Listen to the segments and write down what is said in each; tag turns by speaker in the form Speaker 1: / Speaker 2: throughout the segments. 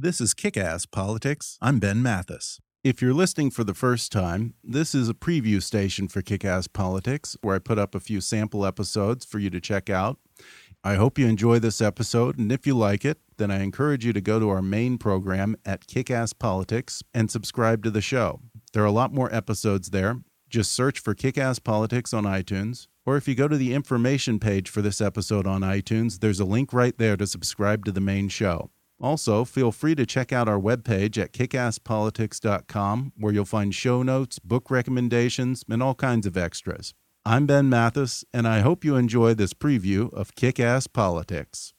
Speaker 1: This is Kick Ass Politics. I'm Ben Mathis. If you're listening for the first time, this is a preview station for Kick Ass Politics where I put up a few sample episodes for you to check out. I hope you enjoy this episode, and if you like it, then I encourage you to go to our main program at Kick Ass Politics and subscribe to the show. There are a lot more episodes there. Just search for Kick Ass Politics on iTunes, or if you go to the information page for this episode on iTunes, there's a link right there to subscribe to the main show. Also, feel free to check out our webpage at kickasspolitics.com, where you'll find show notes, book recommendations, and all kinds of extras. I'm Ben Mathis, and I hope you enjoy this preview of Kick Ass Politics.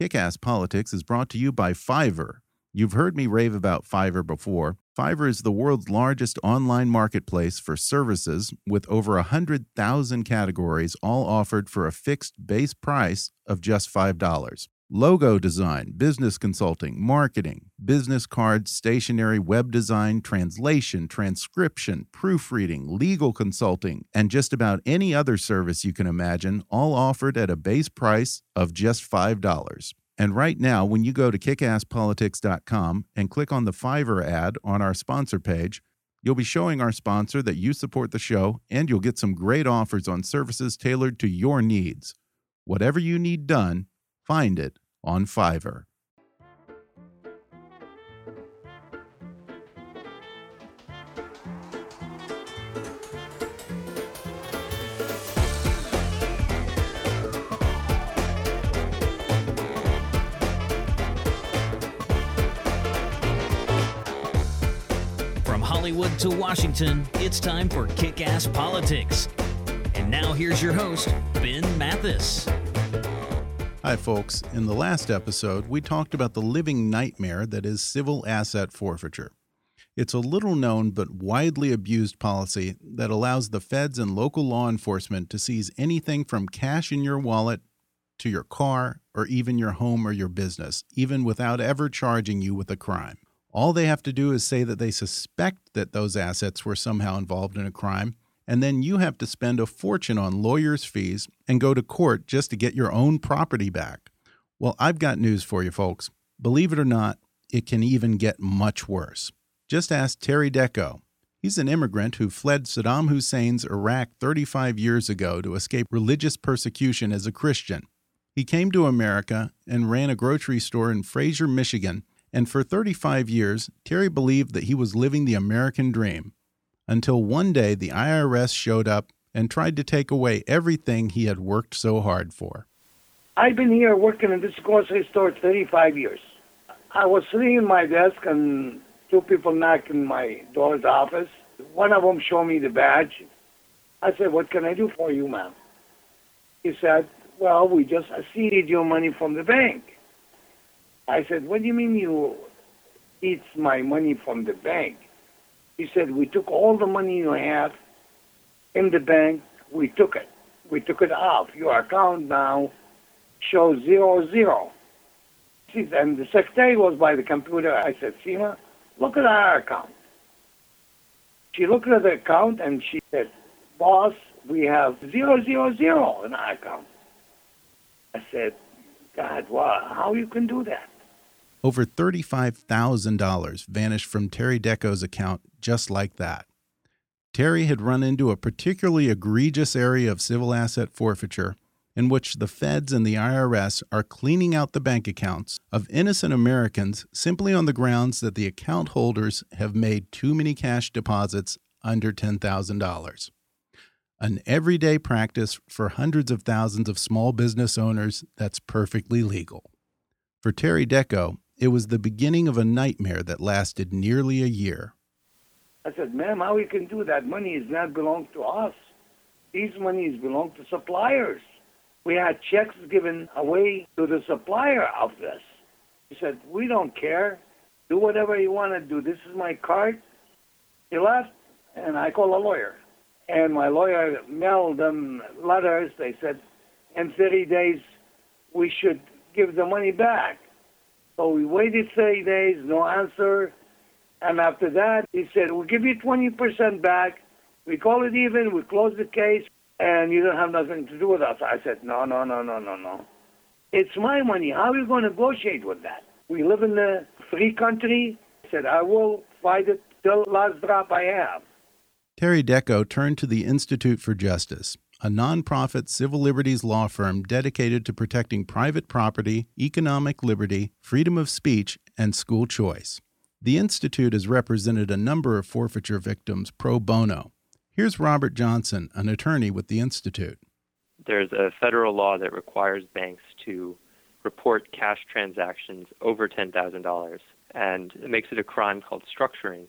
Speaker 1: Kick Ass Politics is brought to you by Fiverr. You've heard me rave about Fiverr before. Fiverr is the world's largest online marketplace for services with over 100,000 categories, all offered for a fixed base price of just $5. Logo design, business consulting, marketing, business cards, stationery, web design, translation, transcription, proofreading, legal consulting, and just about any other service you can imagine, all offered at a base price of just $5. And right now, when you go to kickasspolitics.com and click on the Fiverr ad on our sponsor page, you'll be showing our sponsor that you support the show and you'll get some great offers on services tailored to your needs. Whatever you need done, find it on Fiverr.
Speaker 2: Hollywood to Washington, it's time for Kick Ass Politics. And now here's your host, Ben Mathis.
Speaker 1: Hi, folks. In the last episode, we talked about the living nightmare that is civil asset forfeiture. It's a little known but widely abused policy that allows the feds and local law enforcement to seize anything from cash in your wallet to your car or even your home or your business, even without ever charging you with a crime. All they have to do is say that they suspect that those assets were somehow involved in a crime, and then you have to spend a fortune on lawyers' fees and go to court just to get your own property back. Well, I've got news for you, folks. Believe it or not, it can even get much worse. Just ask Terry Dehko. He's an immigrant who fled Saddam Hussein's Iraq 35 years ago to escape religious persecution as a Christian. He came to America and ran a grocery store in Fraser, Michigan and for 35 years, Terry believed that he was living the American dream. Until one day, the IRS showed up and tried to take away everything he had worked so hard for.
Speaker 3: I've been here working in this grocery store 35 years. I was sitting in my desk and two people knocked in my door's office. One of them showed me the badge. I said, What can I do for you, ma'am? He said, Well, we just seeded your money from the bank. I said, What do you mean you eat my money from the bank? He said, We took all the money you have in the bank, we took it. We took it off. Your account now shows zero zero. And the secretary was by the computer. I said, Seema, look at our account. She looked at the account and she said, Boss, we have zero zero zero in our account. I said, God, wow, how you can do that?
Speaker 1: Over $35,000 vanished from Terry Dehko's account just like that. Terry had run into a particularly egregious area of civil asset forfeiture in which the feds and the IRS are cleaning out the bank accounts of innocent Americans simply on the grounds that the account holders have made too many cash deposits under $10,000. An everyday practice for hundreds of thousands of small business owners that's perfectly legal. For Terry Dehko, it was the beginning of a nightmare that lasted nearly a year.
Speaker 3: I said, ma'am, how you can do that? Money is not belong to us. These monies belong to suppliers. We had checks given away to the supplier of this. He said, we don't care. Do whatever you want to do. This is my card. He left, and I called a lawyer. And my lawyer mailed them letters. They said, in 30 days, we should give the money back. So we waited 30 days, no answer. And after that, he said, we'll give you 20% back. We call it even. We close the case. and you don't have nothing to do with us. I said, no, no, no, no, no, no. It's my money. How are you going to negotiate with that? We live in a free country. I said, I will fight it till last drop I have.
Speaker 1: Terry Dehko turned to the Institute for Justice, a nonprofit civil liberties law firm dedicated to protecting private property, economic liberty, freedom of speech, and school choice. The Institute has represented a number of forfeiture victims pro bono. Here's Robert Johnson, an attorney with the Institute.
Speaker 4: There's a federal law that requires banks to report cash transactions over $10,000, and it makes it a crime called structuring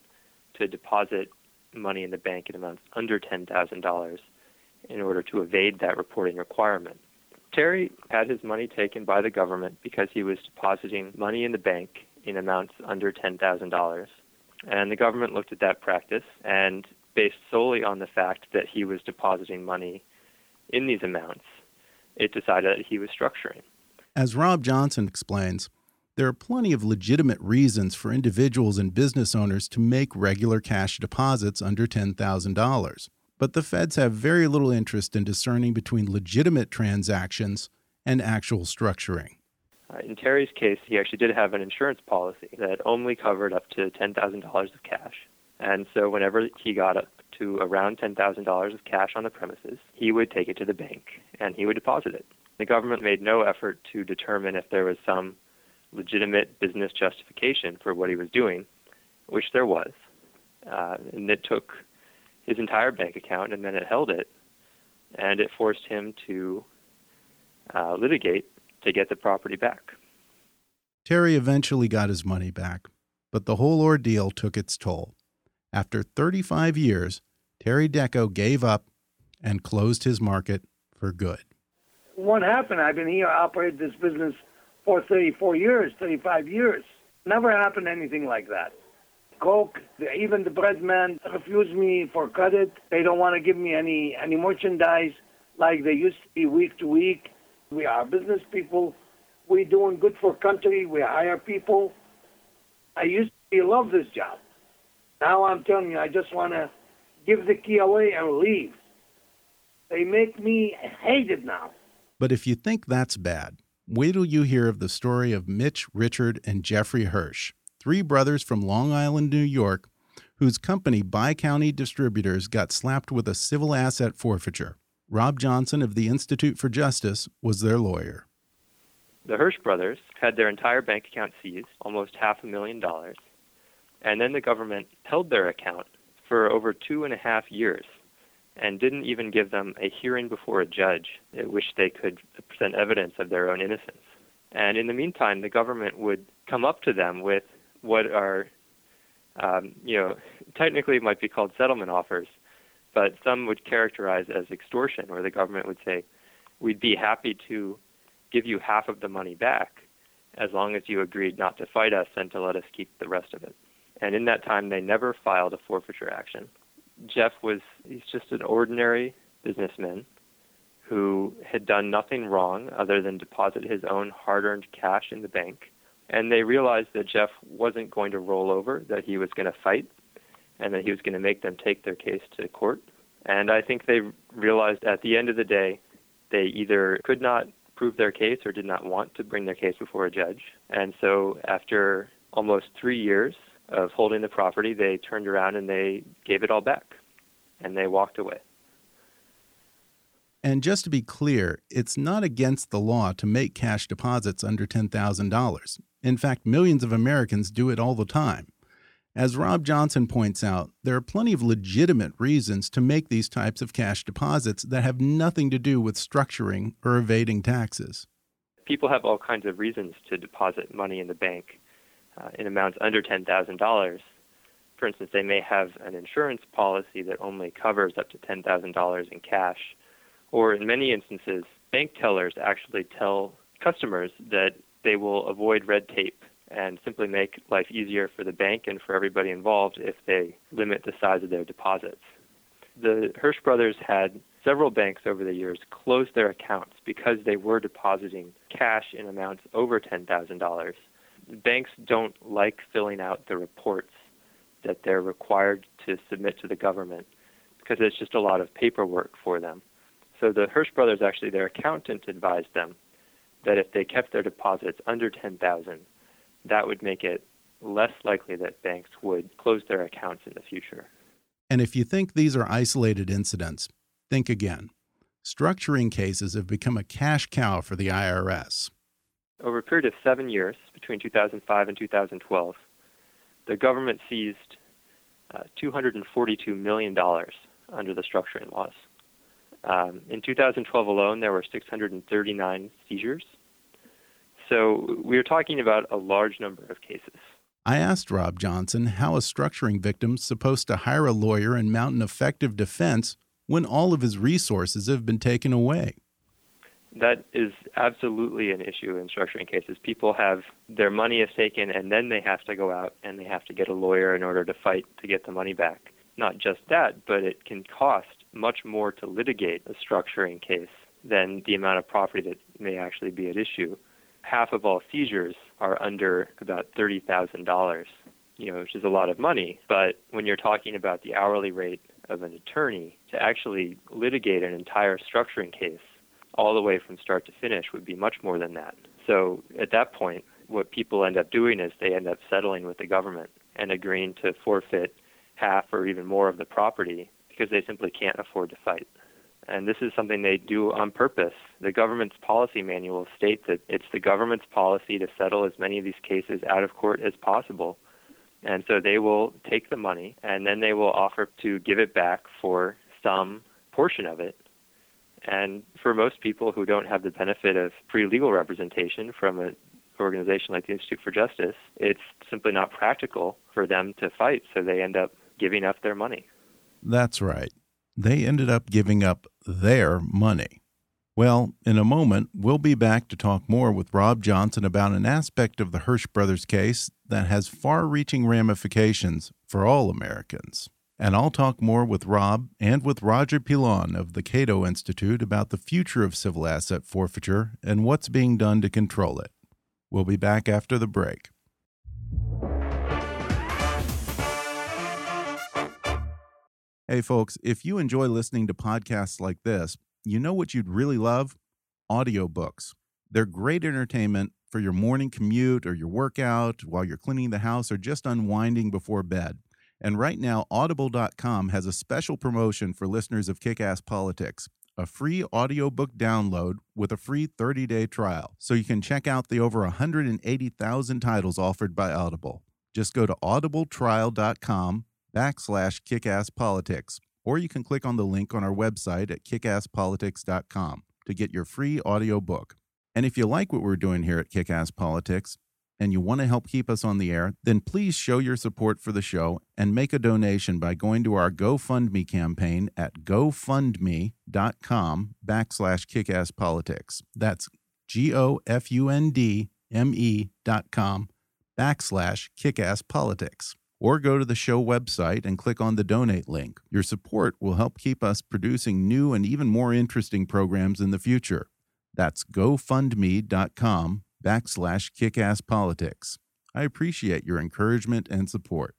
Speaker 4: to deposit money in the bank in amounts under $10,000 in order to evade that reporting requirement. Terry had his money taken by the government because he was depositing money in the bank in amounts under $10,000. And the government looked at that practice and based solely on the fact that he was depositing money in these amounts, it decided that he was structuring.
Speaker 1: As Rob Johnson explains, there are plenty of legitimate reasons for individuals and business owners to make regular cash deposits under $10,000. But the feds have very little interest in discerning between legitimate transactions and actual structuring.
Speaker 4: Uh, in Terry's case, he actually did have an insurance policy that only covered up to $10,000 of cash. And so whenever he got up to around $10,000 of cash on the premises, he would take it to the bank and he would deposit it. The government made no effort to determine if there was some legitimate business justification for what he was doing, which there was. Uh, and it took his entire bank account and then it held it, and it forced him to uh, litigate to get the property back.
Speaker 1: Terry eventually got his money back, but the whole ordeal took its toll. After 35 years, Terry Dehko gave up and closed his market for good.
Speaker 3: What happened? I've been here, operated this business for 34 years, 35 years. Never happened anything like that. Coke, even the bread man refused me for credit. They don't want to give me any any merchandise like they used to be week to week. We are business people. We're doing good for country. We hire people. I used to love this job. Now I'm telling you, I just want to give the key away and leave. They make me hate it now.
Speaker 1: But if you think that's bad, wait till you hear of the story of Mitch, Richard, and Jeffrey Hirsch, three brothers from Long Island, New York, whose company, Bi County Distributors, got slapped with a civil asset forfeiture. Rob Johnson of the Institute for Justice was their lawyer.
Speaker 4: The Hirsch brothers had their entire bank account seized, almost half a million dollars, and then the government held their account for over two and a half years and didn't even give them a hearing before a judge at which they could present evidence of their own innocence. And in the meantime, the government would come up to them with what are, um, you know, technically might be called settlement offers, but some would characterize as extortion, where the government would say, we'd be happy to give you half of the money back as long as you agreed not to fight us and to let us keep the rest of it. And in that time, they never filed a forfeiture action. Jeff was, he's just an ordinary businessman who had done nothing wrong other than deposit his own hard earned cash in the bank. And they realized that Jeff wasn't going to roll over, that he was going to fight, and that he was going to make them take their case to court. And I think they realized at the end of the day, they either could not prove their case or did not want to bring their case before a judge. And so after almost three years of holding the property, they turned around and they gave it all back and they walked away.
Speaker 1: And just to be clear, it's not against the law to make cash deposits under $10,000. In fact, millions of Americans do it all the time. As Rob Johnson points out, there are plenty of legitimate reasons to make these types of cash deposits that have nothing to do with structuring or evading taxes.
Speaker 4: People have all kinds of reasons to deposit money in the bank uh, in amounts under $10,000. For instance, they may have an insurance policy that only covers up to $10,000 in cash. Or in many instances, bank tellers actually tell customers that they will avoid red tape and simply make life easier for the bank and for everybody involved if they limit the size of their deposits. The Hirsch brothers had several banks over the years close their accounts because they were depositing cash in amounts over $10,000. Banks don't like filling out the reports that they're required to submit to the government because it's just a lot of paperwork for them. So the Hirsch brothers actually, their accountant advised them that if they kept their deposits under 10,000, that would make it less likely that banks would close their accounts in the future.
Speaker 1: And if you think these are isolated incidents, think again. Structuring cases have become a cash cow for the IRS.
Speaker 4: Over a period of seven years, between 2005 and 2012, the government seized uh, $242 million under the structuring laws. Um, in 2012 alone, there were 639 seizures. So we are talking about a large number of cases.
Speaker 1: I asked Rob Johnson how a structuring victim's supposed to hire a lawyer and mount an effective defense when all of his resources have been taken away.
Speaker 4: That is absolutely an issue in structuring cases. People have their money is taken and then they have to go out and they have to get a lawyer in order to fight to get the money back. Not just that, but it can cost much more to litigate a structuring case than the amount of property that may actually be at issue. Half of all seizures are under about $30,000, you know, which is a lot of money. But when you're talking about the hourly rate of an attorney to actually litigate an entire structuring case all the way from start to finish would be much more than that. So at that point, what people end up doing is they end up settling with the government and agreeing to forfeit half or even more of the property because they simply can't afford to fight. And this is something they do on purpose. The government's policy manual states that it's the government's policy to settle as many of these cases out of court as possible. And so they will take the money and then they will offer to give it back for some portion of it. And for most people who don't have the benefit of free legal representation from an organization like the Institute for Justice, it's simply not practical for them to fight, so they end up giving up their money.
Speaker 1: That's right. They ended up giving up their money. Well, in a moment, we'll be back to talk more with Rob Johnson about an aspect of the Hirsch brothers case that has far reaching ramifications for all Americans. And I'll talk more with Rob and with Roger Pilon of the Cato Institute about the future of civil asset forfeiture and what's being done to control it. We'll be back after the break. Hey, folks, if you enjoy listening to podcasts like this, you know what you'd really love? Audiobooks. They're great entertainment for your morning commute or your workout while you're cleaning the house or just unwinding before bed. And right now, Audible.com has a special promotion for listeners of Kick Ass Politics a free audiobook download with a free 30 day trial. So you can check out the over 180,000 titles offered by Audible. Just go to audibletrial.com backslash kickasspolitics, or you can click on the link on our website at kickasspolitics.com to get your free audiobook. And if you like what we're doing here at Kickass Politics and you want to help keep us on the air, then please show your support for the show and make a donation by going to our GoFundMe campaign at gofundme.com backslash kickasspolitics. That's G-O-F-U-N-D-M-E dot com backslash kickasspolitics or go to the show website and click on the donate link. Your support will help keep us producing new and even more interesting programs in the future. That's gofundme.com backslash kickasspolitics. I appreciate your encouragement and support.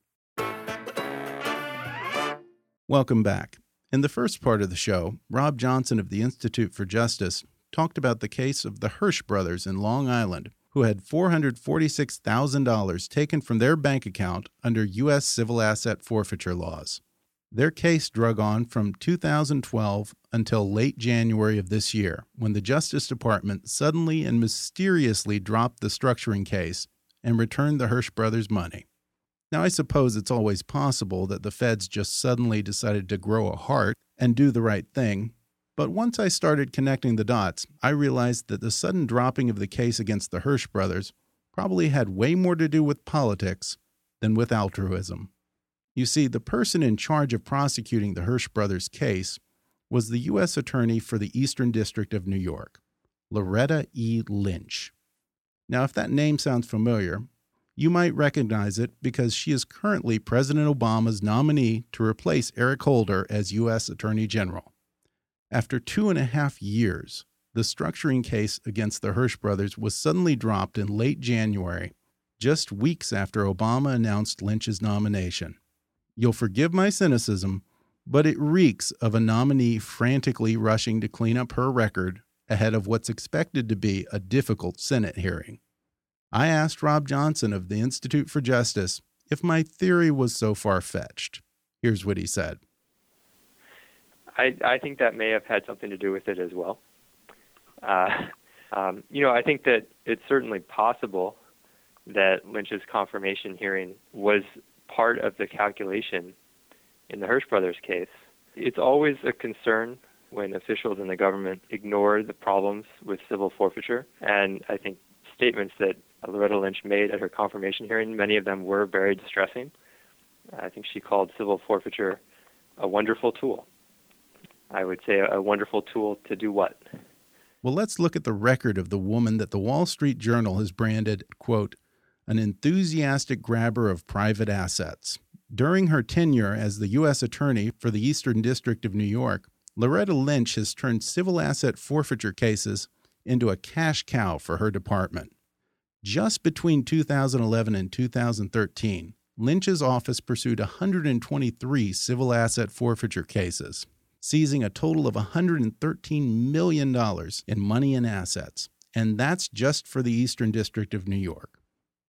Speaker 1: Welcome back. In the first part of the show, Rob Johnson of the Institute for Justice talked about the case of the Hirsch brothers in Long Island who had $446,000 taken from their bank account under U.S. civil asset forfeiture laws. Their case drug on from 2012 until late January of this year, when the Justice Department suddenly and mysteriously dropped the structuring case and returned the Hirsch brothers' money. Now, I suppose it's always possible that the feds just suddenly decided to grow a heart and do the right thing, but once I started connecting the dots, I realized that the sudden dropping of the case against the Hirsch brothers probably had way more to do with politics than with altruism. You see, the person in charge of prosecuting the Hirsch brothers case was the U.S. Attorney for the Eastern District of New York, Loretta E. Lynch. Now, if that name sounds familiar, you might recognize it because she is currently President Obama's nominee to replace Eric Holder as U.S. Attorney General. After two and a half years, the structuring case against the Hirsch brothers was suddenly dropped in late January, just weeks after Obama announced Lynch's nomination. You'll forgive my cynicism, but it reeks of a nominee frantically rushing to clean up her record ahead of what's expected to be a difficult Senate hearing. I asked Rob Johnson of the Institute for Justice if my theory was so far fetched. Here's what he said
Speaker 4: I, I think that may have had something to do with it as well. Uh, um, you know, I think that it's certainly possible that Lynch's confirmation hearing was part of the calculation in the Hirsch brothers case. It's always a concern when officials in the government ignore the problems with civil forfeiture. And I think statements that Loretta Lynch made at her confirmation hearing, many of them were very distressing. I think she called civil forfeiture a wonderful tool. I would say a wonderful tool to do what?
Speaker 1: Well, let's look at the record of the woman that the Wall Street Journal has branded, quote, an enthusiastic grabber of private assets. During her tenure as the U.S. Attorney for the Eastern District of New York, Loretta Lynch has turned civil asset forfeiture cases into a cash cow for her department. Just between 2011 and 2013, Lynch's office pursued 123 civil asset forfeiture cases, seizing a total of $113 million in money and assets. And that's just for the Eastern District of New York.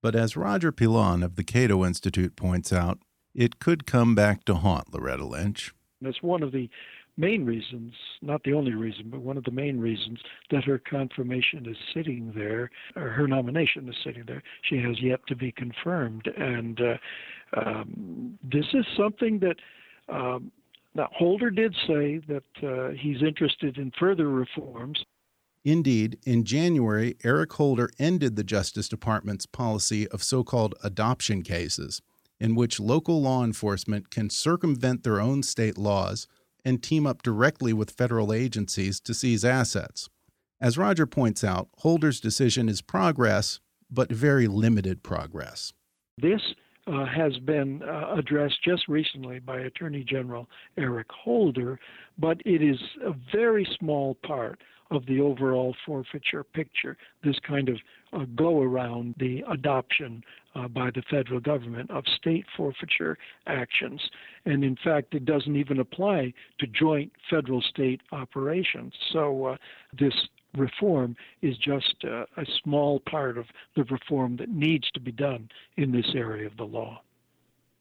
Speaker 1: But as Roger Pilon of the Cato Institute points out, it could come back to haunt Loretta Lynch.
Speaker 5: That's one of the main reasons, not the only reason, but one of the main reasons that her confirmation is sitting there, or her nomination is sitting there. She has yet to be confirmed. And uh, um, this is something that. Um, now, Holder did say that uh, he's interested in further reforms.
Speaker 1: Indeed, in January, Eric Holder ended the Justice Department's policy of so called adoption cases in which local law enforcement can circumvent their own state laws and team up directly with federal agencies to seize assets. As Roger points out, Holder's decision is progress, but very limited progress.
Speaker 5: This uh, has been uh, addressed just recently by Attorney General Eric Holder, but it is a very small part of the overall forfeiture picture, this kind of uh, go around the adoption uh, by the federal government of state forfeiture actions. And in fact, it doesn't even apply to joint federal state operations. So uh, this reform is just uh, a small part of the reform that needs to be done in this area of the law.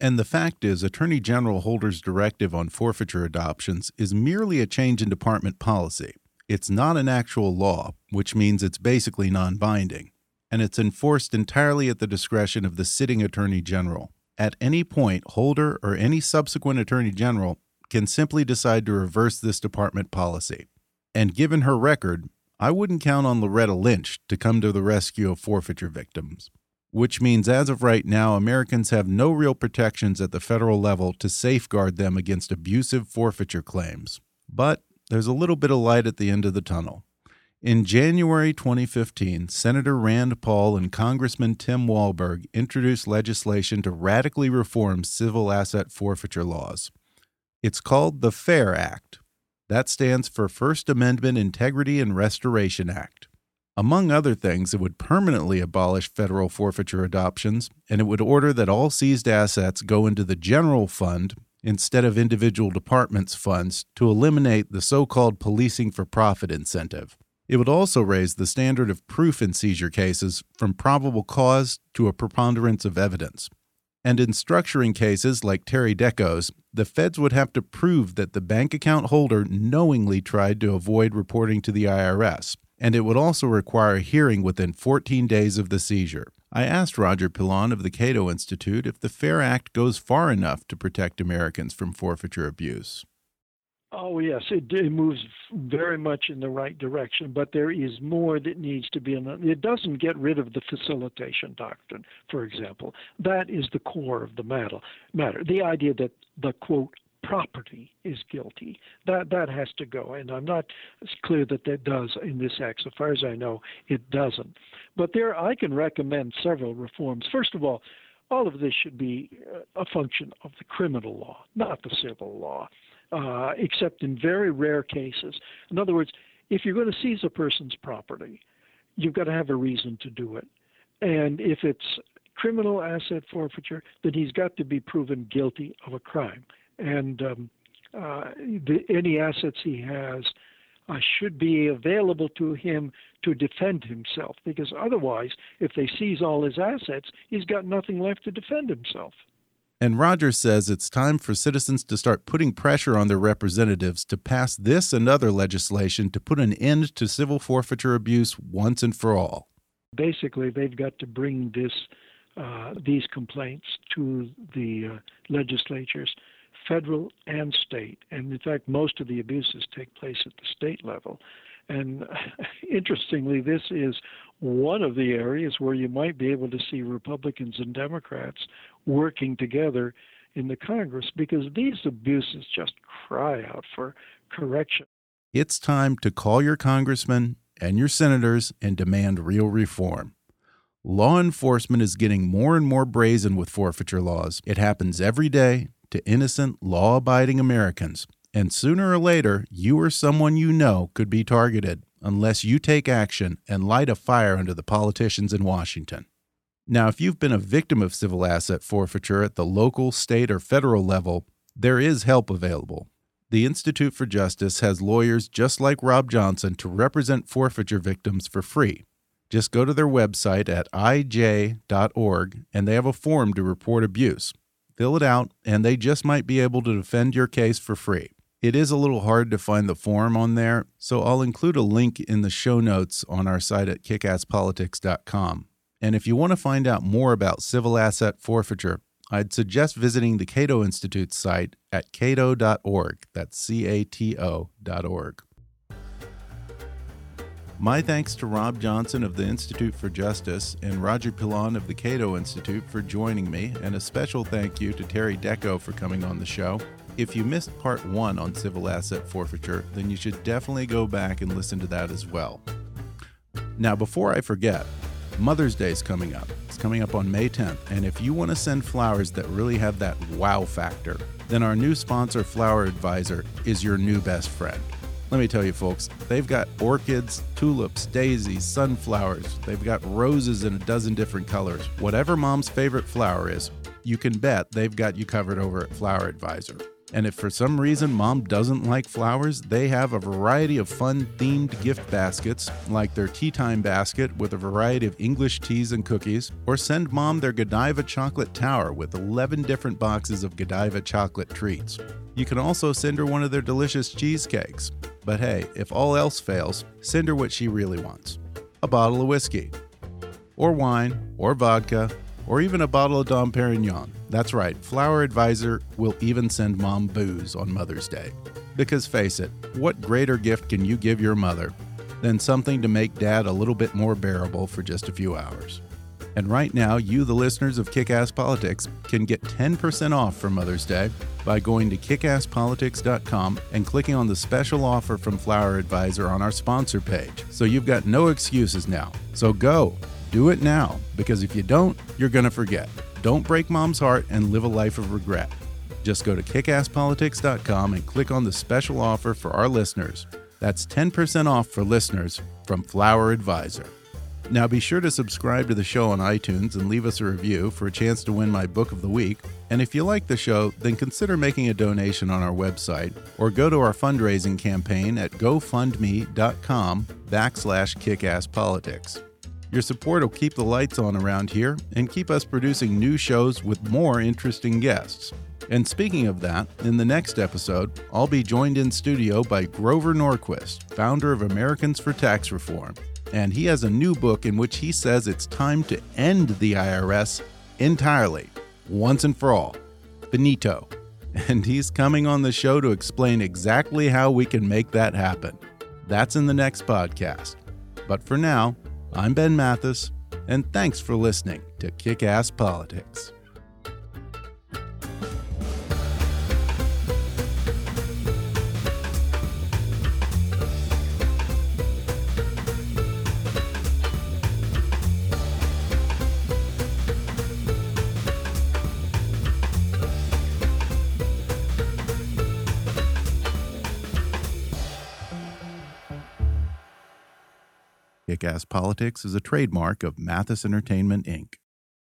Speaker 1: And the fact is, Attorney General Holder's directive on forfeiture adoptions is merely a change in department policy. It's not an actual law, which means it's basically non binding, and it's enforced entirely at the discretion of the sitting Attorney General. At any point, Holder or any subsequent Attorney General can simply decide to reverse this department policy. And given her record, I wouldn't count on Loretta Lynch to come to the rescue of forfeiture victims. Which means, as of right now, Americans have no real protections at the federal level to safeguard them against abusive forfeiture claims. But there's a little bit of light at the end of the tunnel. In January 2015, Senator Rand Paul and Congressman Tim Walberg introduced legislation to radically reform civil asset forfeiture laws. It's called the FAIR Act. That stands for First Amendment Integrity and Restoration Act. Among other things, it would permanently abolish federal forfeiture adoptions, and it would order that all seized assets go into the general fund instead of individual departments' funds to eliminate the so called policing for profit incentive. It would also raise the standard of proof in seizure cases from probable cause to a preponderance of evidence. And in structuring cases like Terry Dehko's, the feds would have to prove that the bank account holder knowingly tried to avoid reporting to the IRS. And it would also require a hearing within 14 days of the seizure. I asked Roger Pilon of the Cato Institute if the FAIR Act goes far enough to protect Americans from forfeiture abuse.
Speaker 5: Oh, yes, it, it, moves very much in the right direction, but there is more that needs to be. In the, it doesn't get rid of the facilitation doctrine, for example. That is the core of the matter. matter. The idea that the, quote, property is guilty. That that has to go, and I'm not clear that that does in this act. So far as I know, it doesn't. But there, I can recommend several reforms. First of all, all of this should be a function of the criminal law, not the civil law, uh, except in very rare cases. In other words, if you're going to seize a person's property, you've got to have a reason to do it. And if it's criminal asset forfeiture, then he's got to be proven guilty of a crime. And um, uh, the, any assets he has uh, should be available to him to defend himself. Because otherwise, if they seize all his assets, he's got nothing left to defend himself.
Speaker 1: And Rogers says it's time for citizens to start putting pressure on their representatives to pass this and other legislation to put an end to civil forfeiture abuse once and for all.
Speaker 5: Basically, they've got to bring this uh, these complaints to the uh, legislatures, federal and state. And in fact, most of the abuses take place at the state level. And interestingly, this is one of the areas where you might be able to see Republicans and Democrats working together in the Congress because these abuses just cry out for correction.
Speaker 1: It's time to call your congressmen and your senators and demand real reform. Law enforcement is getting more and more brazen with forfeiture laws. It happens every day to innocent, law abiding Americans. And sooner or later, you or someone you know could be targeted unless you take action and light a fire under the politicians in Washington. Now, if you've been a victim of civil asset forfeiture at the local, state, or federal level, there is help available. The Institute for Justice has lawyers just like Rob Johnson to represent forfeiture victims for free. Just go to their website at ij.org and they have a form to report abuse. Fill it out, and they just might be able to defend your case for free. It is a little hard to find the form on there, so I'll include a link in the show notes on our site at kickasspolitics.com. And if you want to find out more about civil asset forfeiture, I'd suggest visiting the Cato Institute's site at cato.org. That's C A T O.org. My thanks to Rob Johnson of the Institute for Justice and Roger Pilon of the Cato Institute for joining me, and a special thank you to Terry Dehko for coming on the show. If you missed part one on civil asset forfeiture, then you should definitely go back and listen to that as well. Now, before I forget, Mother's Day is coming up. It's coming up on May 10th. And if you want to send flowers that really have that wow factor, then our new sponsor, Flower Advisor, is your new best friend. Let me tell you, folks, they've got orchids, tulips, daisies, sunflowers. They've got roses in a dozen different colors. Whatever mom's favorite flower is, you can bet they've got you covered over at Flower Advisor. And if for some reason mom doesn't like flowers, they have a variety of fun themed gift baskets, like their tea time basket with a variety of English teas and cookies, or send mom their Godiva chocolate tower with 11 different boxes of Godiva chocolate treats. You can also send her one of their delicious cheesecakes. But hey, if all else fails, send her what she really wants a bottle of whiskey, or wine, or vodka, or even a bottle of Dom Perignon. That's right, Flower Advisor will even send mom booze on Mother's Day. Because face it, what greater gift can you give your mother than something to make dad a little bit more bearable for just a few hours? And right now, you, the listeners of Kick Ass Politics, can get 10% off for Mother's Day by going to kickasspolitics.com and clicking on the special offer from Flower Advisor on our sponsor page. So you've got no excuses now. So go, do it now, because if you don't, you're going to forget. Don't break mom's heart and live a life of regret. Just go to kickasspolitics.com and click on the special offer for our listeners. That's 10% off for listeners from Flower Advisor. Now be sure to subscribe to the show on iTunes and leave us a review for a chance to win my book of the week. And if you like the show, then consider making a donation on our website or go to our fundraising campaign at gofundme.com backslash kickasspolitics. Your support will keep the lights on around here and keep us producing new shows with more interesting guests. And speaking of that, in the next episode, I'll be joined in studio by Grover Norquist, founder of Americans for Tax Reform. And he has a new book in which he says it's time to end the IRS entirely, once and for all. Benito. And he's coming on the show to explain exactly how we can make that happen. That's in the next podcast. But for now, I'm Ben Mathis, and thanks for listening to Kick Ass Politics. Politics is a trademark of Mathis Entertainment, Inc.